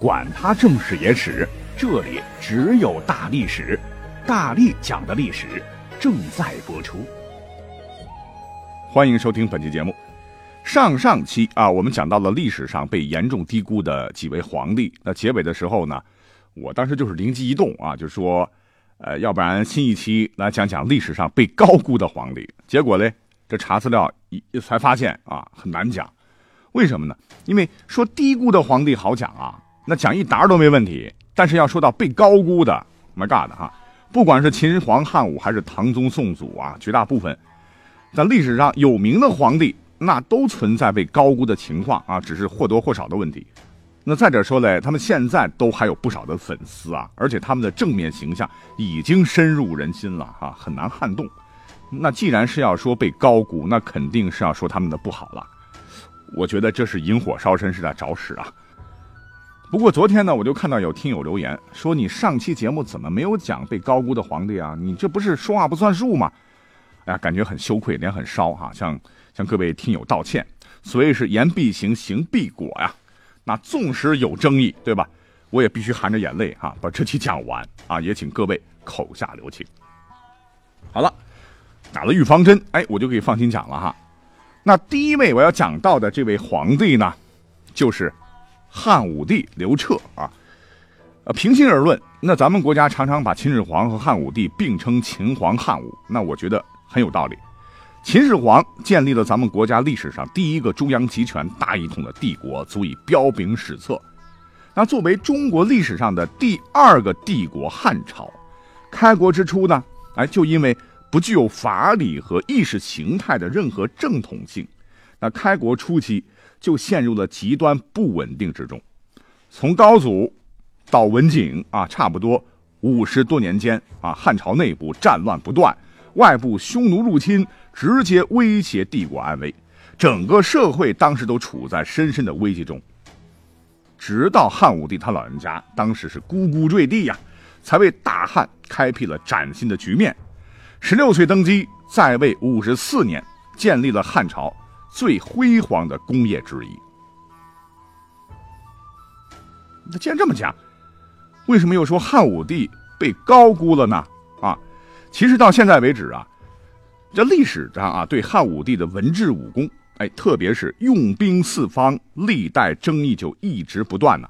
管他正史野史。这里只有大历史，大力讲的历史正在播出。欢迎收听本期节目。上上期啊，我们讲到了历史上被严重低估的几位皇帝。那结尾的时候呢，我当时就是灵机一动啊，就说，呃，要不然新一期来讲讲历史上被高估的皇帝。结果嘞，这查资料一才发现啊，很难讲。为什么呢？因为说低估的皇帝好讲啊，那讲一沓都没问题。但是要说到被高估的，My God 哈，不管是秦皇、汉武还是唐宗宋祖啊，绝大部分在历史上有名的皇帝，那都存在被高估的情况啊，只是或多或少的问题。那再者说嘞，他们现在都还有不少的粉丝啊，而且他们的正面形象已经深入人心了哈，很难撼动。那既然是要说被高估，那肯定是要说他们的不好了。我觉得这是引火烧身，是在找屎啊。不过昨天呢，我就看到有听友留言说：“你上期节目怎么没有讲被高估的皇帝啊？你这不是说话不算数吗？”哎呀，感觉很羞愧，脸很烧哈，向向各位听友道歉。所以是言必行，行必果呀。那纵使有争议，对吧？我也必须含着眼泪哈把这期讲完啊！也请各位口下留情。好了，打了预防针，哎，我就可以放心讲了哈。那第一位我要讲到的这位皇帝呢，就是。汉武帝刘彻啊，呃，平心而论，那咱们国家常常把秦始皇和汉武帝并称秦皇汉武，那我觉得很有道理。秦始皇建立了咱们国家历史上第一个中央集权、大一统的帝国，足以彪炳史册。那作为中国历史上的第二个帝国汉朝，开国之初呢，哎，就因为不具有法理和意识形态的任何正统性，那开国初期。就陷入了极端不稳定之中，从高祖到文景啊，差不多五十多年间啊，汉朝内部战乱不断，外部匈奴入侵直接威胁帝国安危，整个社会当时都处在深深的危机中。直到汉武帝他老人家当时是咕咕坠地呀，才为大汉开辟了崭新的局面。十六岁登基，在位五十四年，建立了汉朝。最辉煌的工业之一。那既然这么讲，为什么又说汉武帝被高估了呢？啊，其实到现在为止啊，这历史上啊对汉武帝的文治武功，哎，特别是用兵四方，历代争议就一直不断呢。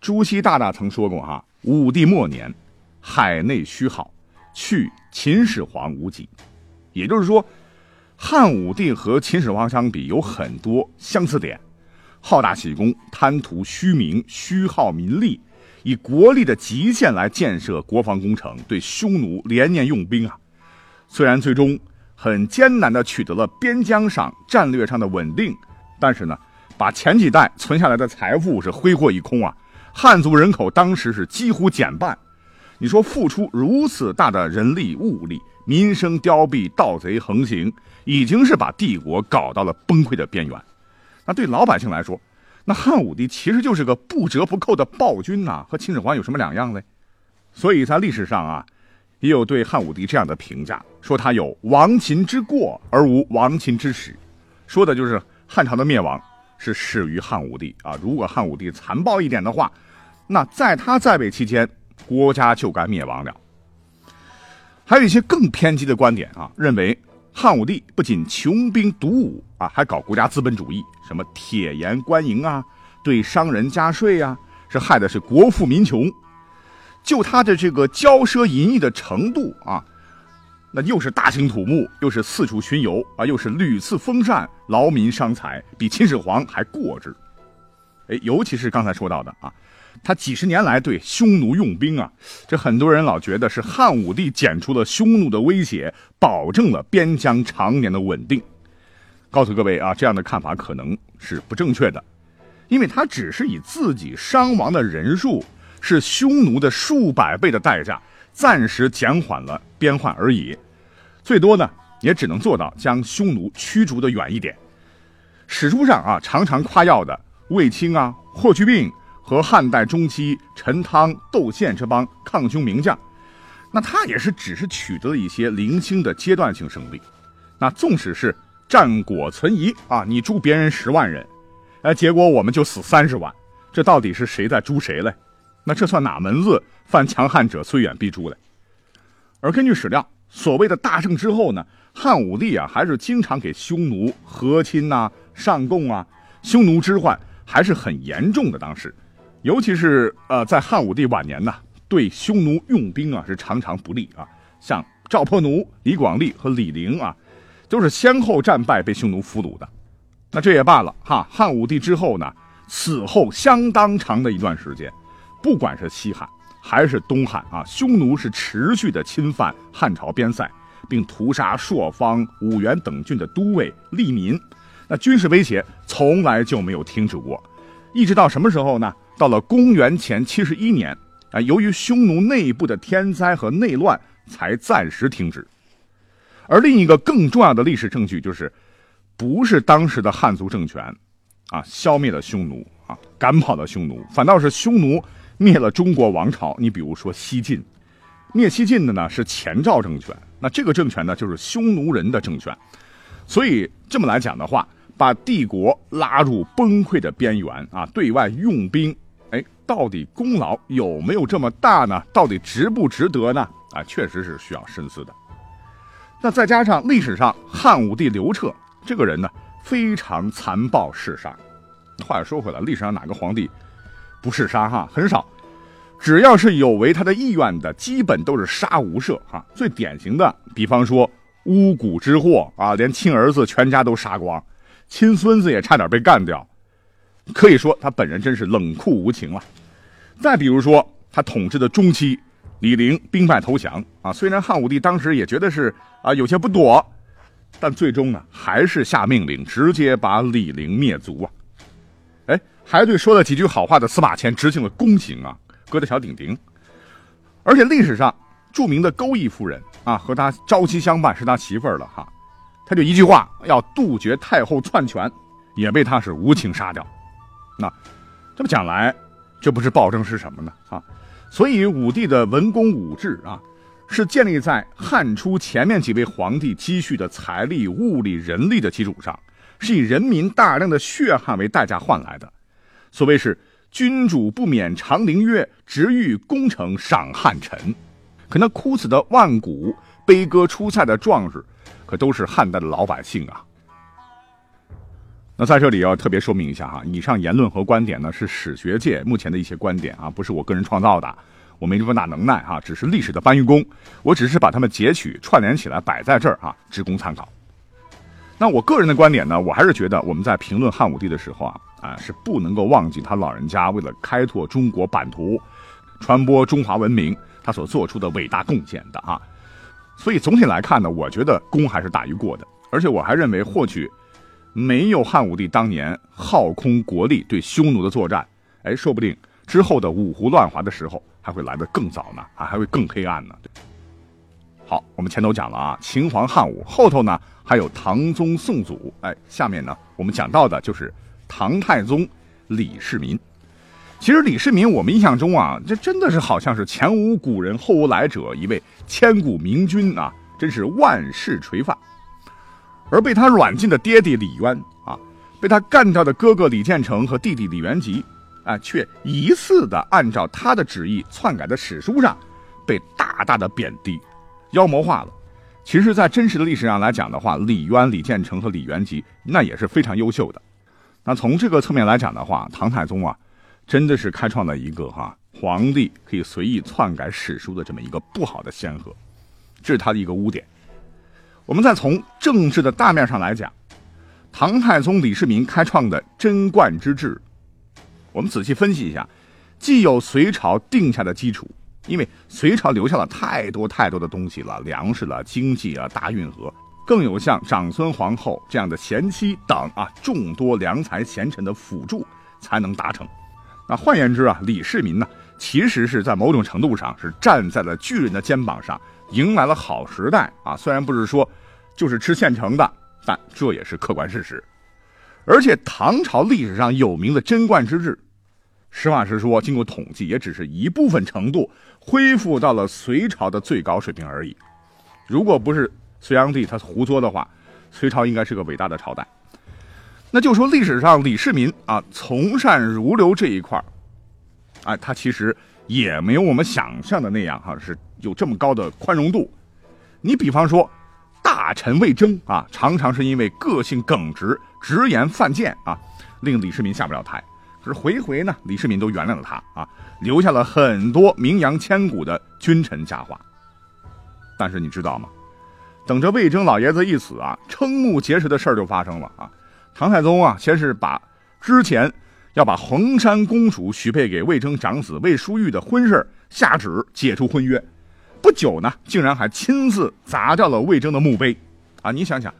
朱熹大大曾说过哈，武帝末年，海内虚好，去秦始皇无几，也就是说。汉武帝和秦始皇相比有很多相似点，好大喜功，贪图虚名，虚耗民力，以国力的极限来建设国防工程，对匈奴连年用兵啊。虽然最终很艰难地取得了边疆上战略上的稳定，但是呢，把前几代存下来的财富是挥霍一空啊。汉族人口当时是几乎减半，你说付出如此大的人力物力，民生凋敝，盗贼横行。已经是把帝国搞到了崩溃的边缘，那对老百姓来说，那汉武帝其实就是个不折不扣的暴君呐，和秦始皇有什么两样嘞？所以在历史上啊，也有对汉武帝这样的评价，说他有亡秦之过而无亡秦之始，说的就是汉朝的灭亡是始于汉武帝啊。如果汉武帝残暴一点的话，那在他在位期间，国家就该灭亡了。还有一些更偏激的观点啊，认为。汉武帝不仅穷兵黩武啊，还搞国家资本主义，什么铁盐官营啊，对商人加税啊，是害的是国富民穷。就他的这个骄奢淫逸的程度啊，那又是大兴土木，又是四处巡游啊，又是屡次封禅，劳民伤财，比秦始皇还过之。哎，尤其是刚才说到的啊。他几十年来对匈奴用兵啊，这很多人老觉得是汉武帝减除了匈奴的威胁，保证了边疆常年的稳定。告诉各位啊，这样的看法可能是不正确的，因为他只是以自己伤亡的人数是匈奴的数百倍的代价，暂时减缓了边患而已，最多呢也只能做到将匈奴驱逐的远一点。史书上啊常常夸耀的卫青啊、霍去病和汉代中期陈汤、窦宪这帮抗匈名将，那他也是只是取得了一些零星的阶段性胜利。那纵使是战果存疑啊，你诛别人十万人，哎，结果我们就死三十万，这到底是谁在诛谁嘞？那这算哪门子犯强汉者虽远必诛嘞？而根据史料，所谓的大胜之后呢，汉武帝啊还是经常给匈奴和亲呐、上贡啊，匈奴之患还是很严重的。当时，尤其是呃在汉武帝晚年呢，对匈奴用兵啊是常常不利啊，像赵破奴、李广利和李陵啊，都是先后战败被匈奴俘虏的。那这也罢了哈，汉武帝之后呢，此后相当长的一段时间。不管是西汉还是东汉啊，匈奴是持续的侵犯汉朝边塞，并屠杀朔方、五原等郡的都尉利民，那军事威胁从来就没有停止过，一直到什么时候呢？到了公元前七十一年啊，由于匈奴内部的天灾和内乱，才暂时停止。而另一个更重要的历史证据就是，不是当时的汉族政权啊消灭了匈奴啊，赶跑了匈奴，反倒是匈奴。灭了中国王朝，你比如说西晋，灭西晋的呢是前赵政权，那这个政权呢就是匈奴人的政权，所以这么来讲的话，把帝国拉入崩溃的边缘啊，对外用兵，到底功劳有没有这么大呢？到底值不值得呢？啊，确实是需要深思的。那再加上历史上汉武帝刘彻这个人呢，非常残暴嗜杀。话又说回来，历史上哪个皇帝？不嗜杀哈，很少，只要是有违他的意愿的，基本都是杀无赦哈。最典型的，比方说巫蛊之祸啊，连亲儿子全家都杀光，亲孙子也差点被干掉，可以说他本人真是冷酷无情了。再比如说他统治的中期，李陵兵败投降啊，虽然汉武帝当时也觉得是啊有些不妥，但最终呢还是下命令直接把李陵灭族啊。哎，还对说了几句好话的司马迁执行了宫刑啊，割的小顶顶。而且历史上著名的钩弋夫人啊，和他朝夕相伴，是他媳妇儿了哈。他就一句话要杜绝太后篡权，也被他是无情杀掉。那这么讲来，这不是暴政是什么呢？啊，所以武帝的文公武治啊，是建立在汉初前面几位皇帝积蓄的财力、物力、人力的基础上。是以人民大量的血汗为代价换来的，所谓是君主不免长陵月，直欲功成赏汉臣。可那哭死的万古，悲歌出塞的壮士，可都是汉代的老百姓啊。那在这里要特别说明一下哈，以上言论和观点呢，是史学界目前的一些观点啊，不是我个人创造的，我没这么大能耐哈，只是历史的搬运工，我只是把它们截取串联起来摆在这儿啊，只供参考。那我个人的观点呢，我还是觉得我们在评论汉武帝的时候啊，啊是不能够忘记他老人家为了开拓中国版图、传播中华文明，他所做出的伟大贡献的啊。所以总体来看呢，我觉得功还是大于过的。而且我还认为，获取没有汉武帝当年耗空国力对匈奴的作战，哎，说不定之后的五胡乱华的时候还会来得更早呢，啊，还会更黑暗呢。好，我们前头讲了啊，秦皇汉武，后头呢还有唐宗宋祖，哎，下面呢我们讲到的就是唐太宗李世民。其实李世民，我们印象中啊，这真的是好像是前无古人后无来者，一位千古明君啊，真是万世垂范。而被他软禁的爹爹李渊啊，被他干掉的哥哥李建成和弟弟李元吉，啊，却疑似的按照他的旨意篡改的史书上，被大大的贬低。妖魔化了，其实，在真实的历史上来讲的话，李渊、李建成和李元吉那也是非常优秀的。那从这个侧面来讲的话，唐太宗啊，真的是开创了一个哈皇帝可以随意篡改史书的这么一个不好的先河，这是他的一个污点。我们再从政治的大面上来讲，唐太宗李世民开创的贞观之治，我们仔细分析一下，既有隋朝定下的基础。因为隋朝留下了太多太多的东西了，粮食了、经济啊、大运河，更有像长孙皇后这样的贤妻等啊众多良才贤臣的辅助，才能达成。那换言之啊，李世民呢，其实是在某种程度上是站在了巨人的肩膀上，迎来了好时代啊！虽然不是说就是吃现成的，但这也是客观事实。而且唐朝历史上有名的贞观之治，实话实说，经过统计，也只是一部分程度恢复到了隋朝的最高水平而已。如果不是隋炀帝他胡作的话，隋朝应该是个伟大的朝代。那就说历史上李世民啊，从善如流这一块哎，他其实也没有我们想象的那样哈，是有这么高的宽容度。你比方说，大臣魏征啊，常常是因为个性耿直、直言犯贱啊，令李世民下不了台。可是回回呢，李世民都原谅了他啊，留下了很多名扬千古的君臣佳话。但是你知道吗？等着魏征老爷子一死啊，瞠目结舌的事儿就发生了啊。唐太宗啊，先是把之前要把衡山公主许配给魏征长子魏书玉的婚事下旨解除婚约，不久呢，竟然还亲自砸掉了魏征的墓碑，啊，你想想，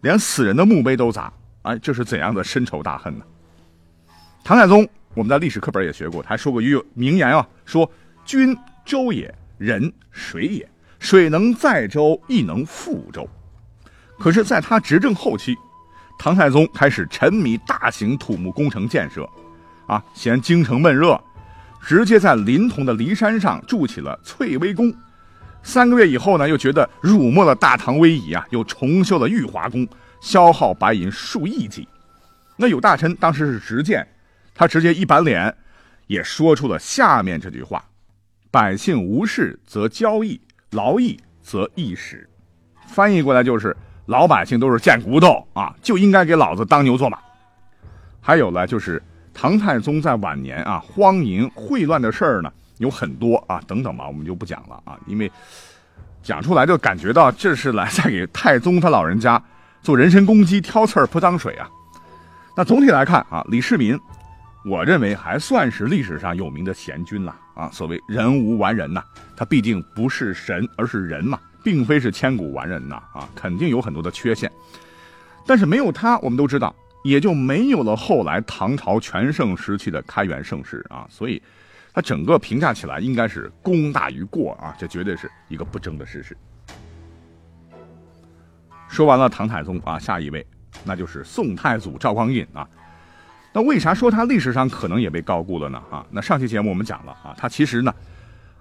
连死人的墓碑都砸，啊，这是怎样的深仇大恨呢？唐太宗，我们在历史课本也学过，他还说过一句名言啊，说：“君周也，人水也，水能载舟，亦能覆舟。”可是，在他执政后期。唐太宗开始沉迷大型土木工程建设，啊，嫌京城闷热，直接在临潼的骊山上筑起了翠微宫。三个月以后呢，又觉得辱没了大唐威仪啊，又重修了玉华宫，消耗白银数亿计。那有大臣当时是直谏，他直接一板脸，也说出了下面这句话：“百姓无事则交易，劳役则易使。”翻译过来就是。老百姓都是贱骨头啊，就应该给老子当牛做马。还有呢，就是唐太宗在晚年啊，荒淫秽乱的事儿呢有很多啊，等等吧，我们就不讲了啊，因为讲出来就感觉到这是来在给太宗他老人家做人身攻击、挑刺儿、泼脏水啊。那总体来看啊，李世民，我认为还算是历史上有名的贤君了啊。所谓人无完人呐，他毕竟不是神，而是人嘛。并非是千古完人呐，啊，肯定有很多的缺陷，但是没有他，我们都知道，也就没有了后来唐朝全盛时期的开元盛世啊，所以，他整个评价起来应该是功大于过啊，这绝对是一个不争的事实。说完了唐太宗啊，下一位那就是宋太祖赵匡胤啊，那为啥说他历史上可能也被高估了呢？啊，那上期节目我们讲了啊，他其实呢。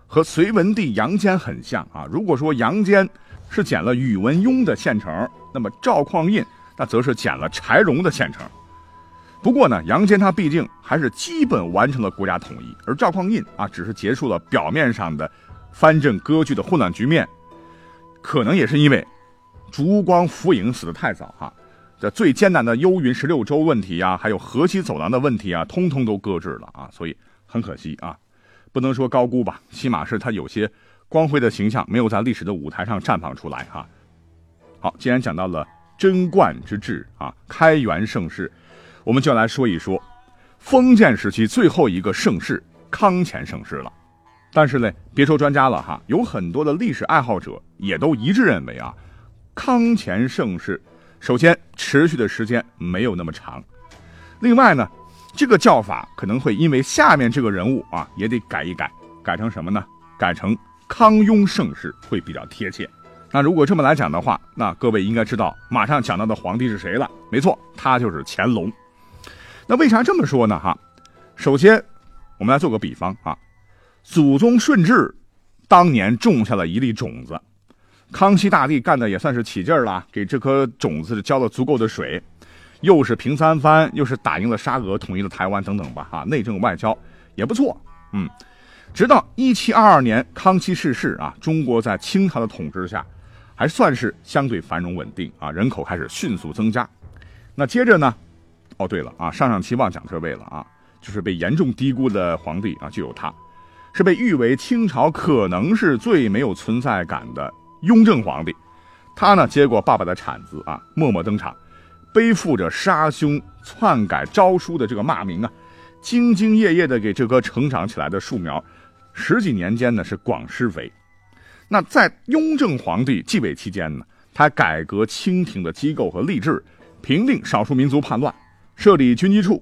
和隋文帝杨坚很像啊。如果说杨坚是捡了宇文邕的现成，那么赵匡胤那则是捡了柴荣的现成。不过呢，杨坚他毕竟还是基本完成了国家统一，而赵匡胤啊，只是结束了表面上的藩镇割据的混乱局面。可能也是因为烛光浮影死得太早哈，这最艰难的幽云十六州问题呀，还有河西走廊的问题啊，通通都搁置了啊，所以很可惜啊。不能说高估吧，起码是他有些光辉的形象没有在历史的舞台上绽放出来哈。好，既然讲到了贞观之治啊，开元盛世，我们就来说一说封建时期最后一个盛世康乾盛世了。但是呢，别说专家了哈，有很多的历史爱好者也都一致认为啊，康乾盛世首先持续的时间没有那么长，另外呢。这个叫法可能会因为下面这个人物啊，也得改一改，改成什么呢？改成康雍盛世会比较贴切。那如果这么来讲的话，那各位应该知道马上讲到的皇帝是谁了？没错，他就是乾隆。那为啥这么说呢？哈，首先我们来做个比方啊，祖宗顺治当年种下了一粒种子，康熙大帝干的也算是起劲儿了，给这颗种子浇了足够的水。又是平三藩，又是打赢了沙俄，统一了台湾，等等吧，哈，内政外交也不错，嗯，直到一七二二年康熙逝世啊，中国在清朝的统治下，还算是相对繁荣稳定啊，人口开始迅速增加。那接着呢，哦对了啊，上上期忘讲这位了啊，就是被严重低估的皇帝啊，就有他，是被誉为清朝可能是最没有存在感的雍正皇帝，他呢接过爸爸的铲子啊，默默登场。背负着杀兄篡改诏书的这个骂名啊，兢兢业业地给这棵成长起来的树苗，十几年间呢是广施肥。那在雍正皇帝继位期间呢，他改革清廷的机构和吏治，平定少数民族叛乱，设立军机处，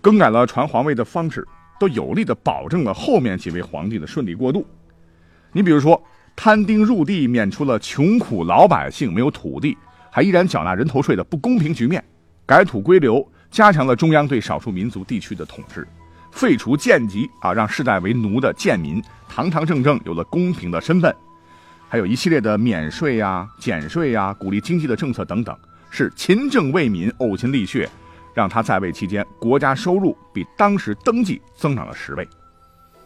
更改了传皇位的方式，都有力的保证了后面几位皇帝的顺利过渡。你比如说，摊丁入地免除了穷苦老百姓没有土地还依然缴纳人头税的不公平局面，改土归流，加强了中央对少数民族地区的统治，废除贱籍啊，让世代为奴的贱民堂堂正正有了公平的身份，还有一系列的免税呀、减税呀、鼓励经济的政策等等，是勤政为民、呕心沥血，让他在位期间国家收入比当时登记增长了十倍。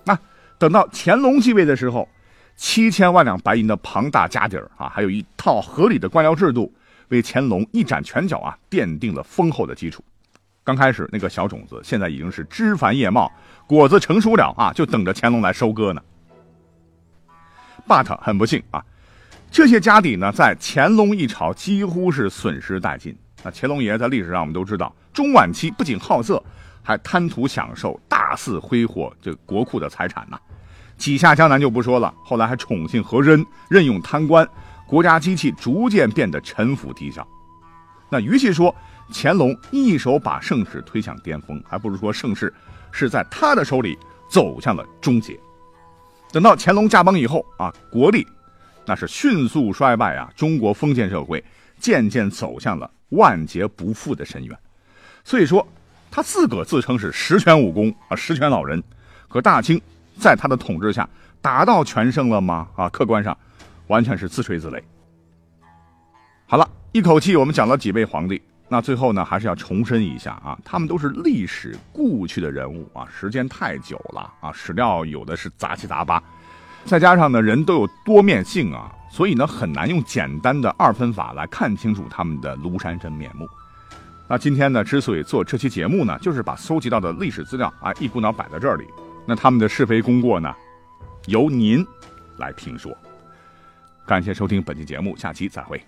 那等到乾隆继位的时候，七千万两白银的庞大家底儿啊，还有一套合理的官僚制度，为乾隆一展拳脚啊，奠定了丰厚的基础。刚开始那个小种子，现在已经是枝繁叶茂，果子成熟了啊，就等着乾隆来收割呢。But 很不幸啊，这些家底呢，在乾隆一朝几乎是损失殆尽。那乾隆爷在历史上我们都知道，中晚期不仅好色，还贪图享受，大肆挥霍这国库的财产呐。几下江南就不说了，后来还宠幸和珅，任用贪官，国家机器逐渐变得沉浮低效。那与其说乾隆一手把盛世推向巅峰，还不如说盛世是在他的手里走向了终结。等到乾隆驾崩以后啊，国力那是迅速衰败啊，中国封建社会渐渐走向了万劫不复的深渊。所以说，他自个自称是十全武功啊，十全老人，可大清。在他的统治下达到全盛了吗？啊，客观上完全是自吹自擂。好了，一口气我们讲了几位皇帝，那最后呢，还是要重申一下啊，他们都是历史故去的人物啊，时间太久了啊，史料有的是杂七杂八，再加上呢，人都有多面性啊，所以呢，很难用简单的二分法来看清楚他们的庐山真面目。那今天呢，之所以做这期节目呢，就是把搜集到的历史资料啊，一股脑摆在这里。那他们的是非功过呢，由您来评说。感谢收听本期节目，下期再会。